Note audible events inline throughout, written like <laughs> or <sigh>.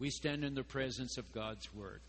We stand in the presence of God's Word.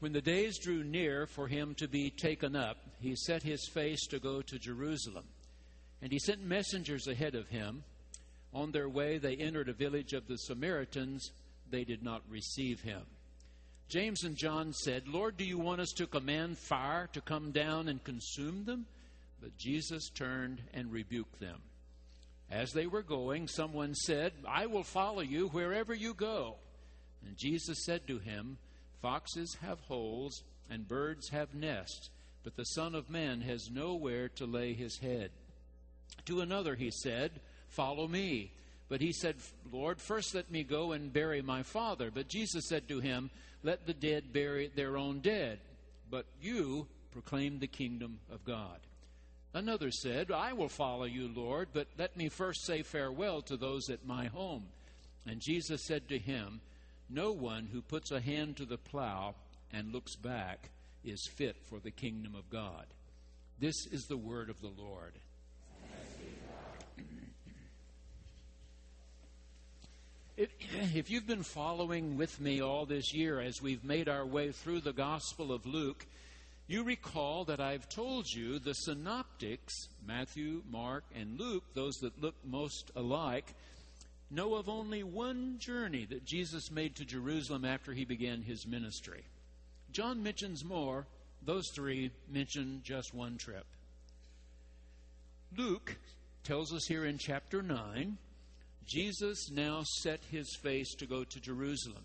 When the days drew near for him to be taken up, he set his face to go to Jerusalem. And he sent messengers ahead of him. On their way, they entered a village of the Samaritans. They did not receive him. James and John said, Lord, do you want us to command fire to come down and consume them? But Jesus turned and rebuked them. As they were going, someone said, I will follow you wherever you go. And Jesus said to him, Foxes have holes, and birds have nests, but the Son of Man has nowhere to lay his head. To another he said, Follow me. But he said, Lord, first let me go and bury my father. But Jesus said to him, Let the dead bury their own dead, but you proclaim the kingdom of God. Another said, I will follow you, Lord, but let me first say farewell to those at my home. And Jesus said to him, No one who puts a hand to the plow and looks back is fit for the kingdom of God. This is the word of the Lord. If, you've been following with me all this year as we've made our way through the Gospel of Luke, you recall that I've told you the synoptics, Matthew, Mark, and Luke, those that look most alike, know of only one journey that Jesus made to Jerusalem after he began his ministry. John mentions more, those three mention just one trip. Luke tells us here in chapter 9 Jesus now set his face to go to Jerusalem.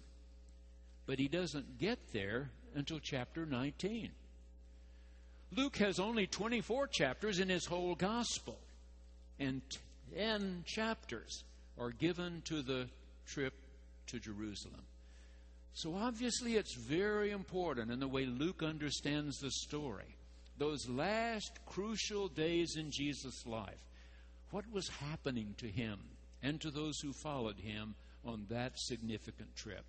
But he doesn't get there until chapter 19. Luke has only 24 chapters in his whole gospel, and 10 chapters are given to the trip to Jerusalem. So obviously, it's very important in the way Luke understands the story. Those last crucial days in Jesus' life. What was happening to him? and to those who followed him on that significant trip.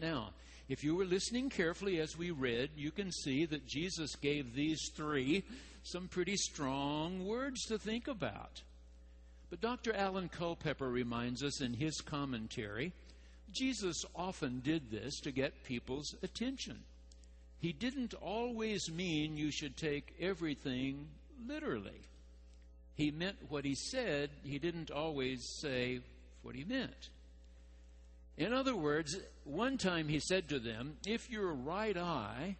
Now, if you were listening carefully as we read, you can see that Jesus gave these three some pretty strong words to think about. But Dr. Alan Culpepper reminds us in his commentary Jesus often did this to get people's attention. He didn't always mean you should take everything literally he meant what he said, he didn't always say what he meant. In other words, one time he said to them, If your right eye,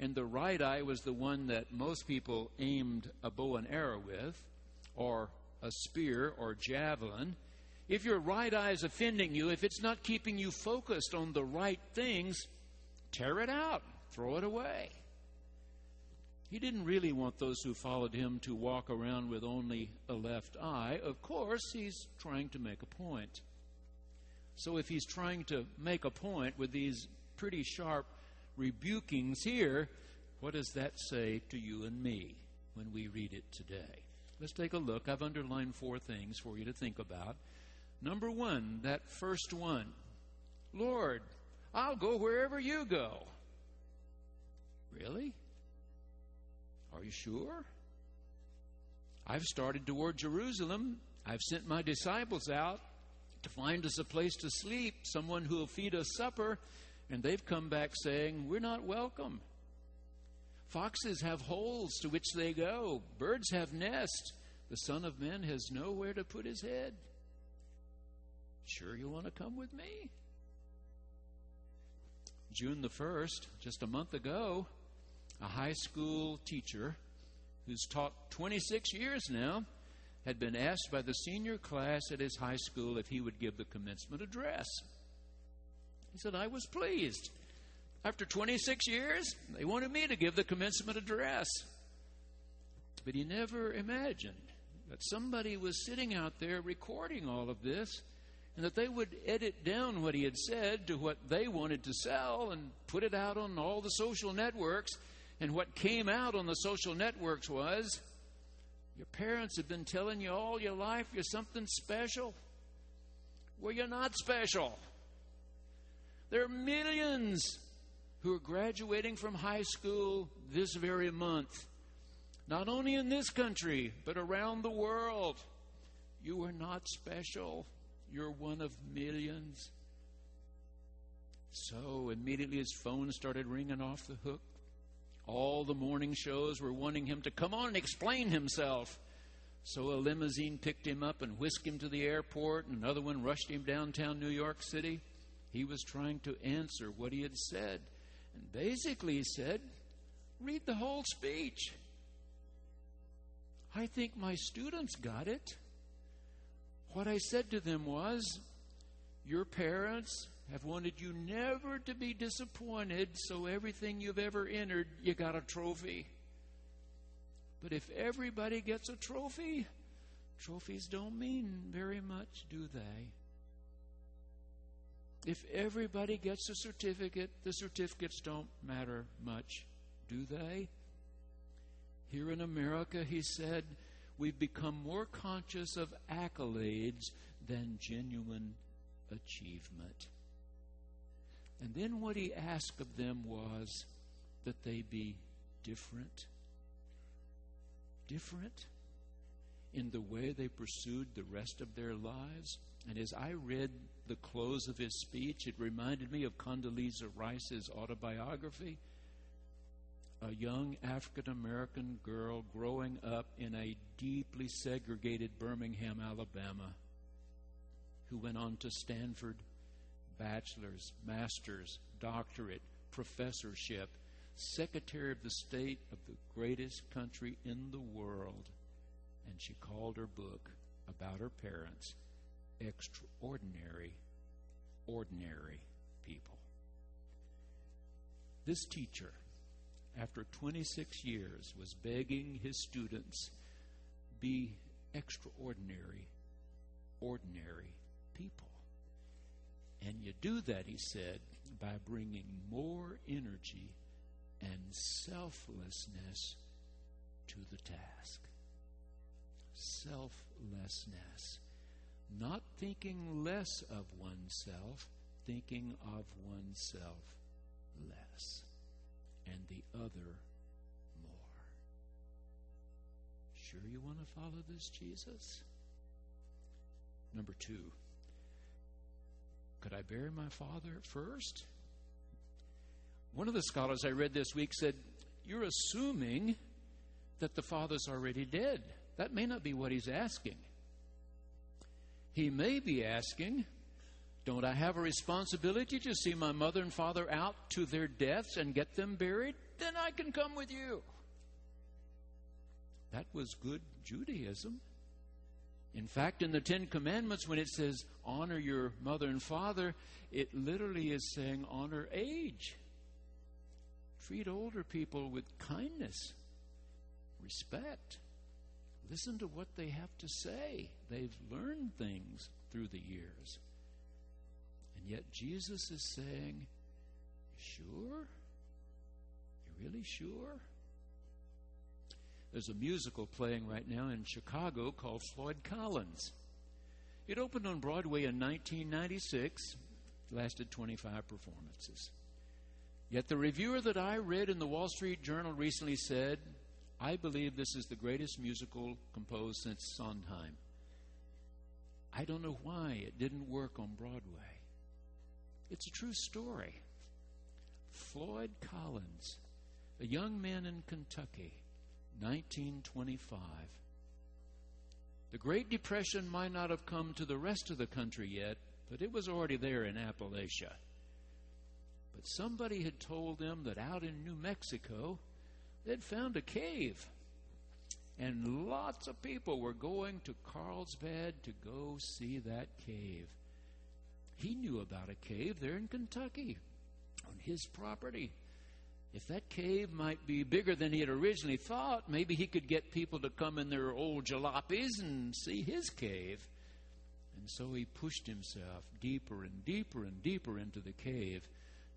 and the right eye was the one that most people aimed a bow and arrow with, or a spear or javelin, if your right eye is offending you, if it's not keeping you focused on the right things, tear it out, throw it away. He didn't really want those who followed him to walk around with only a left eye. Of course, he's trying to make a point. So, if he's trying to make a point with these pretty sharp rebukings here, what does that say to you and me when we read it today? Let's take a look. I've underlined four things for you to think about. Number one, that first one Lord, I'll go wherever you go. Really? Are you sure? I've started toward Jerusalem. I've sent my disciples out to find us a place to sleep, someone who will feed us supper, and they've come back saying, We're not welcome. Foxes have holes to which they go, birds have nests. The Son of Man has nowhere to put his head. Sure, you want to come with me? June the 1st, just a month ago, a high school teacher who's taught 26 years now, had been asked by the senior class at his high school if he would give the commencement address. He said, I was pleased. After 26 years, they wanted me to give the commencement address. But he never imagined that somebody was sitting out there recording all of this and that they would edit down what he had said to what they wanted to sell and put it out on all the social networks and what came out on the social networks was your parents have been telling you all your life you're something special. Well, you're not special. There are millions who are graduating from high school this very month. Not only in this country, but around the world. You are not special. You're one of millions. So immediately his phone started ringing off the hook. All the morning shows were wanting him to come on and explain himself. So a limousine picked him up and whisked him to the airport, and another one rushed him downtown New York City. He was trying to answer what he had said. And basically, he said, Read the whole speech. I think my students got it. What I said to them was, Your parents have wanted you never to be disappointed, so everything you've ever entered, you got a trophy. But if everybody gets a trophy, trophies don't mean very much, do they? If everybody gets a certificate, the certificates don't matter much, do they? Here in America, he said, we've become more conscious of accolades than genuine achievement. And then what he asked of them was that they be different. Different in the way they pursued the rest of their lives. And as I read the close of his speech, it reminded me of Condoleezza Rice's autobiography. A young African American girl growing up in a deeply segregated Birmingham, Alabama, who went on to Stanford, bachelor's, master's, doctorate, professorship, secretary of the state of the greatest country in the world. And she called her book about her parents extraordinary, ordinary people. This teacher, after 26 years, was begging his students be extraordinary, ordinary people. And you do that, he said, by bringing more energy and selflessness to the task. Selflessness. Not thinking less of oneself, thinking of oneself less, and the other more. Sure you want to follow this Jesus? Number two, could I bury my father first? One of the scholars I read this week said, You're assuming that the father's already dead. That may not be what he's asking. He may be asking, Don't I have a responsibility to see my mother and father out to their deaths and get them buried? Then I can come with you. That was good Judaism. In fact, in the Ten Commandments, when it says honor your mother and father, it literally is saying honor age. Treat older people with kindness, respect. Listen to what they have to say. They've learned things through the years. And yet Jesus is saying, Sure? You really sure? There's a musical playing right now in Chicago called Floyd Collins. It opened on Broadway in 1996, lasted 25 performances. Yet the reviewer that I read in the Wall Street Journal recently said, I believe this is the greatest musical composed since Sondheim. I don't know why it didn't work on Broadway. It's a true story. Floyd Collins, a young man in Kentucky, 1925. The Great Depression might not have come to the rest of the country yet, but it was already there in Appalachia. But somebody had told them that out in New Mexico, they'd found a cave. And lots of people were going to Carlsbad to go see that cave. He knew about a cave there in Kentucky on his property. If that cave might be bigger than he had originally thought, maybe he could get people to come in their old jalopies and see his cave. And so he pushed himself deeper and deeper and deeper into the cave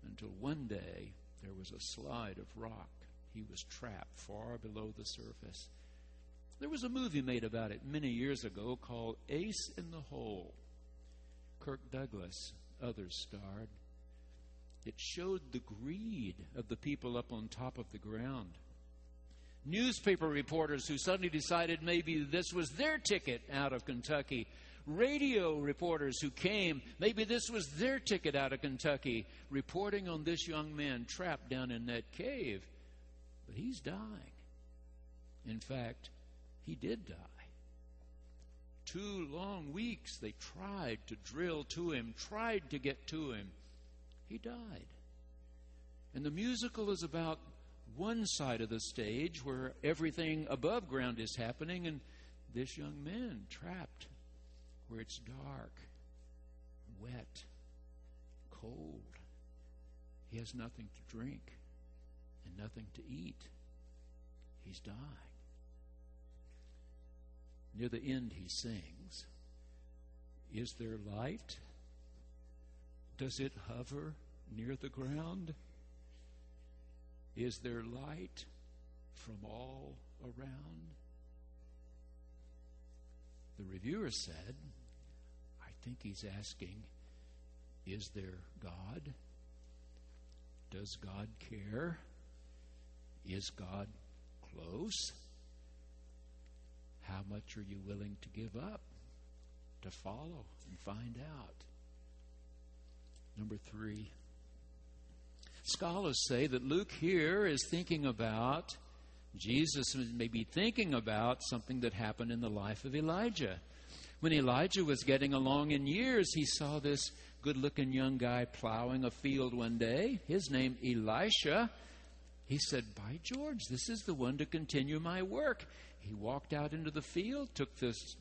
until one day there was a slide of rock. He was trapped far below the surface. There was a movie made about it many years ago called Ace in the Hole. Kirk Douglas, others starred. It showed the greed of the people up on top of the ground. Newspaper reporters who suddenly decided maybe this was their ticket out of Kentucky radio reporters who came. Maybe this was their ticket out of Kentucky, reporting on this young man trapped down in that cave. But he's dying. In fact, he did die. Two long weeks they tried to drill to him, tried to get to him. He died. And the musical is about one side of the stage where everything above ground is happening, and this young man trapped where it's dark, wet, cold. He has nothing to drink and nothing to eat. He's dying. Near the end, he sings Is there light? Does it hover near the ground? Is there light from all around? The reviewer said, I think he's asking, Is there God? Does God care? Is God close? How much are you willing to give up to follow and find out? Number three. Scholars say that Luke here is thinking about, Jesus may be thinking about something that happened in the life of Elijah. When Elijah was getting along in years, he saw this good looking young guy plowing a field one day. His name, Elisha. He said, By George, this is the one to continue my work. He walked out into the field, took this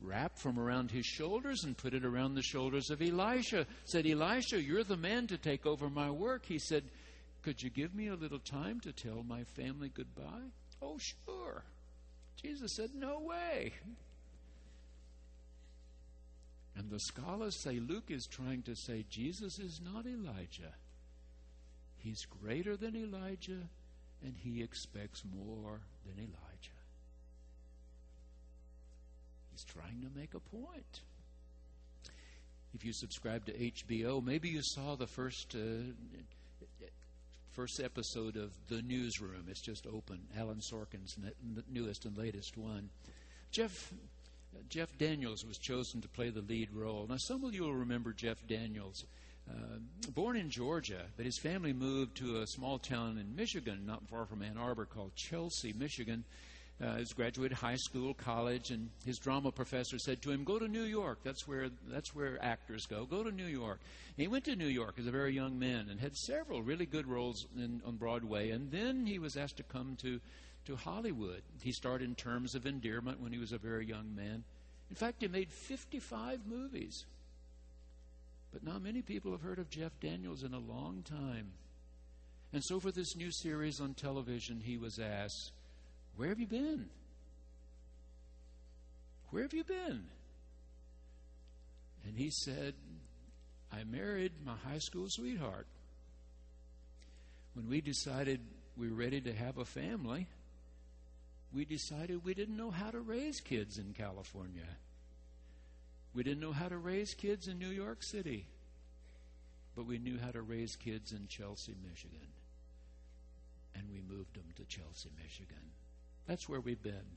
wrap from around his shoulders and put it around the shoulders of Elisha. Said, Elisha, you're the man to take over my work. He said, Could you give me a little time to tell my family goodbye? Oh, sure. Jesus said, No way. And the scholars say Luke is trying to say Jesus is not Elijah. He's greater than Elijah, and he expects more than Elijah. He's trying to make a point. If you subscribe to HBO, maybe you saw the first uh, first episode of The Newsroom. It's just open. Aaron Sorkin's newest and latest one. Jeff Jeff Daniels was chosen to play the lead role. Now, some of you will remember Jeff Daniels. Uh, born in Georgia, but his family moved to a small town in Michigan, not far from Ann Arbor, called Chelsea, Michigan. Uh, he's graduated high school, college, and his drama professor said to him, "Go to New York. That's where that's where actors go. Go to New York." And he went to New York as a very young man and had several really good roles in, on Broadway. And then he was asked to come to to Hollywood. He starred in Terms of Endearment when he was a very young man. In fact, he made 55 movies. But not many people have heard of Jeff Daniels in a long time. And so, for this new series on television, he was asked, Where have you been? Where have you been? And he said, I married my high school sweetheart. When we decided we were ready to have a family, we decided we didn't know how to raise kids in California. We didn't know how to raise kids in New York City, but we knew how to raise kids in Chelsea, Michigan. And we moved them to Chelsea, Michigan. That's where we've been.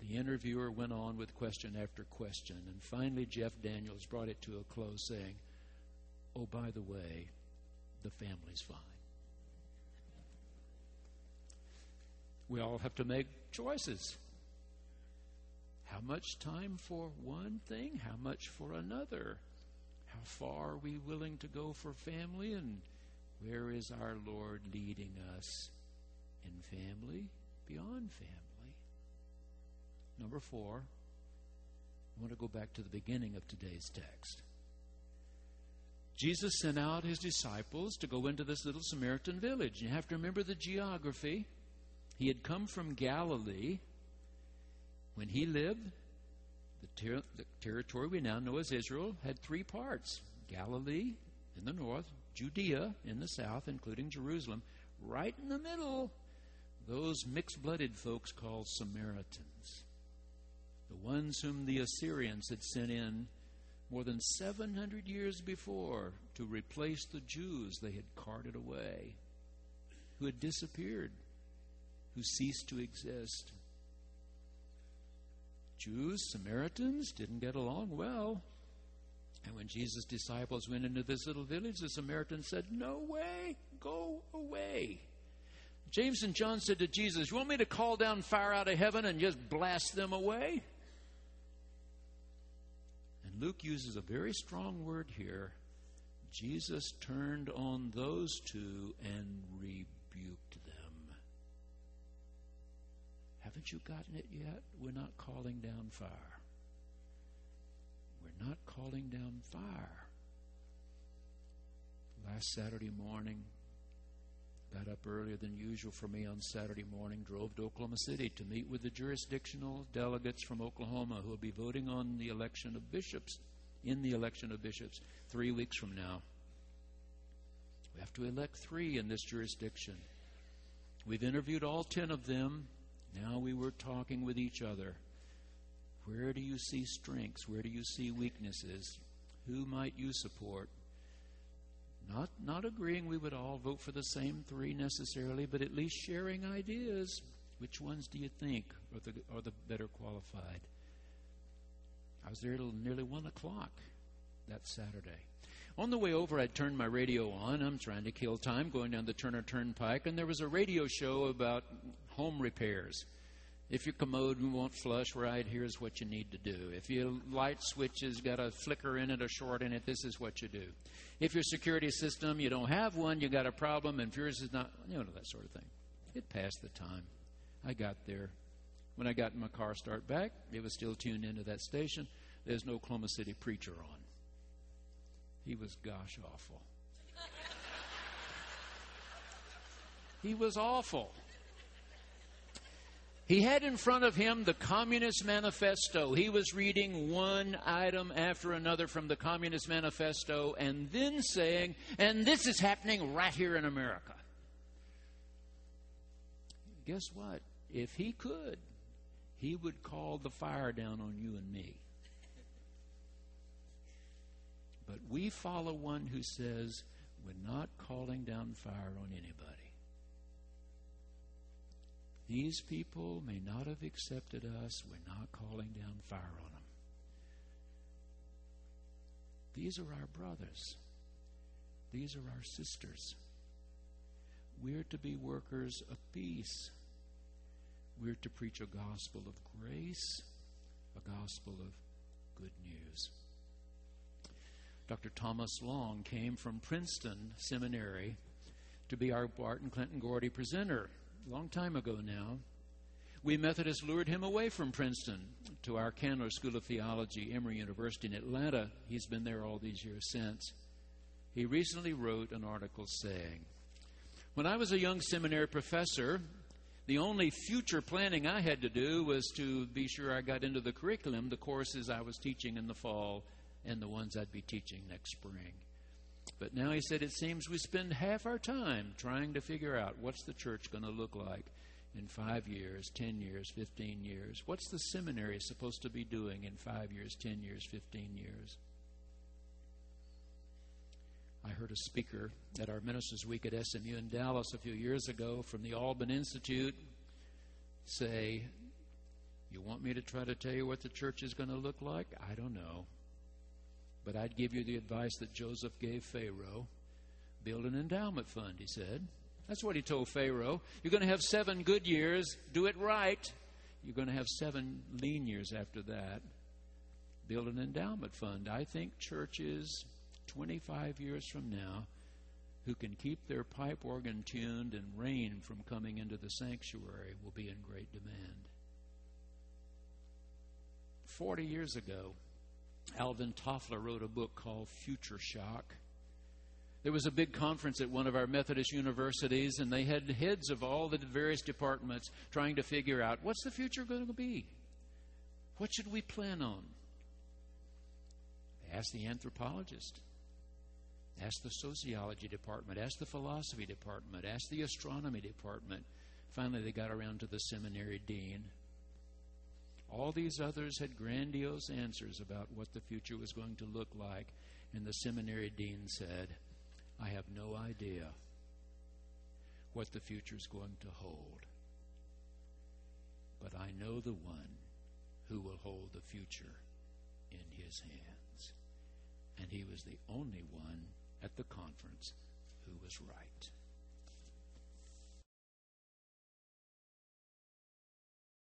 The interviewer went on with question after question, and finally Jeff Daniels brought it to a close, saying, Oh, by the way, the family's fine. We all have to make choices. How much time for one thing? How much for another? How far are we willing to go for family? And where is our Lord leading us in family, beyond family? Number four, I want to go back to the beginning of today's text. Jesus sent out his disciples to go into this little Samaritan village. You have to remember the geography. He had come from Galilee when he lived, the, ter- the territory we now know as Israel had three parts Galilee in the north, Judea in the south, including Jerusalem. Right in the middle, those mixed blooded folks called Samaritans. The ones whom the Assyrians had sent in more than 700 years before to replace the Jews they had carted away, who had disappeared, who ceased to exist. Jews, Samaritans didn't get along well. And when Jesus' disciples went into this little village, the Samaritans said, No way, go away. James and John said to Jesus, You want me to call down fire out of heaven and just blast them away? And Luke uses a very strong word here. Jesus turned on those two and rebuked them. Haven't you gotten it yet? We're not calling down fire. We're not calling down fire. Last Saturday morning, got up earlier than usual for me on Saturday morning, drove to Oklahoma City to meet with the jurisdictional delegates from Oklahoma who will be voting on the election of bishops, in the election of bishops, three weeks from now. We have to elect three in this jurisdiction. We've interviewed all ten of them. Now we were talking with each other. Where do you see strengths? Where do you see weaknesses? Who might you support? Not, not agreeing we would all vote for the same three necessarily, but at least sharing ideas. Which ones do you think are the, are the better qualified? I was there till nearly 1 o'clock that Saturday. On the way over, I'd turned my radio on. I'm trying to kill time going down the Turner Turnpike, and there was a radio show about home repairs. If your commode won't flush right, here's what you need to do. If your light switch has got a flicker in it, a short in it, this is what you do. If your security system, you don't have one, you got a problem, and if yours is not, you know, that sort of thing. It passed the time. I got there. When I got in my car, start back, it was still tuned into that station. There's no Oklahoma City preacher on. He was gosh awful. <laughs> he was awful. He had in front of him the Communist Manifesto. He was reading one item after another from the Communist Manifesto and then saying, and this is happening right here in America. Guess what? If he could, he would call the fire down on you and me. But we follow one who says, we're not calling down fire on anybody. These people may not have accepted us. We're not calling down fire on them. These are our brothers. These are our sisters. We're to be workers of peace. We're to preach a gospel of grace, a gospel of good news. Dr. Thomas Long came from Princeton Seminary to be our Barton Clinton Gordy presenter long time ago now. We Methodists lured him away from Princeton to our Candler School of Theology, Emory University in Atlanta. He's been there all these years since. He recently wrote an article saying, When I was a young seminary professor, the only future planning I had to do was to be sure I got into the curriculum, the courses I was teaching in the fall, and the ones I'd be teaching next spring. But now he said it seems we spend half our time trying to figure out what's the church going to look like in five years, 10 years, 15 years. What's the seminary supposed to be doing in five years, 10 years, 15 years? I heard a speaker at our Ministers Week at SMU in Dallas a few years ago from the Alban Institute say, You want me to try to tell you what the church is going to look like? I don't know. But I'd give you the advice that Joseph gave Pharaoh build an endowment fund, he said. That's what he told Pharaoh. You're going to have seven good years, do it right. You're going to have seven lean years after that. Build an endowment fund. I think churches 25 years from now who can keep their pipe organ tuned and rain from coming into the sanctuary will be in great demand. 40 years ago, Alvin Toffler wrote a book called Future Shock. There was a big conference at one of our Methodist universities, and they had heads of all the various departments trying to figure out what's the future going to be? What should we plan on? Ask the anthropologist. Ask the sociology department. Ask the philosophy department. Ask the astronomy department. Finally, they got around to the seminary dean. All these others had grandiose answers about what the future was going to look like, and the seminary dean said, I have no idea what the future is going to hold. But I know the one who will hold the future in his hands. And he was the only one at the conference who was right.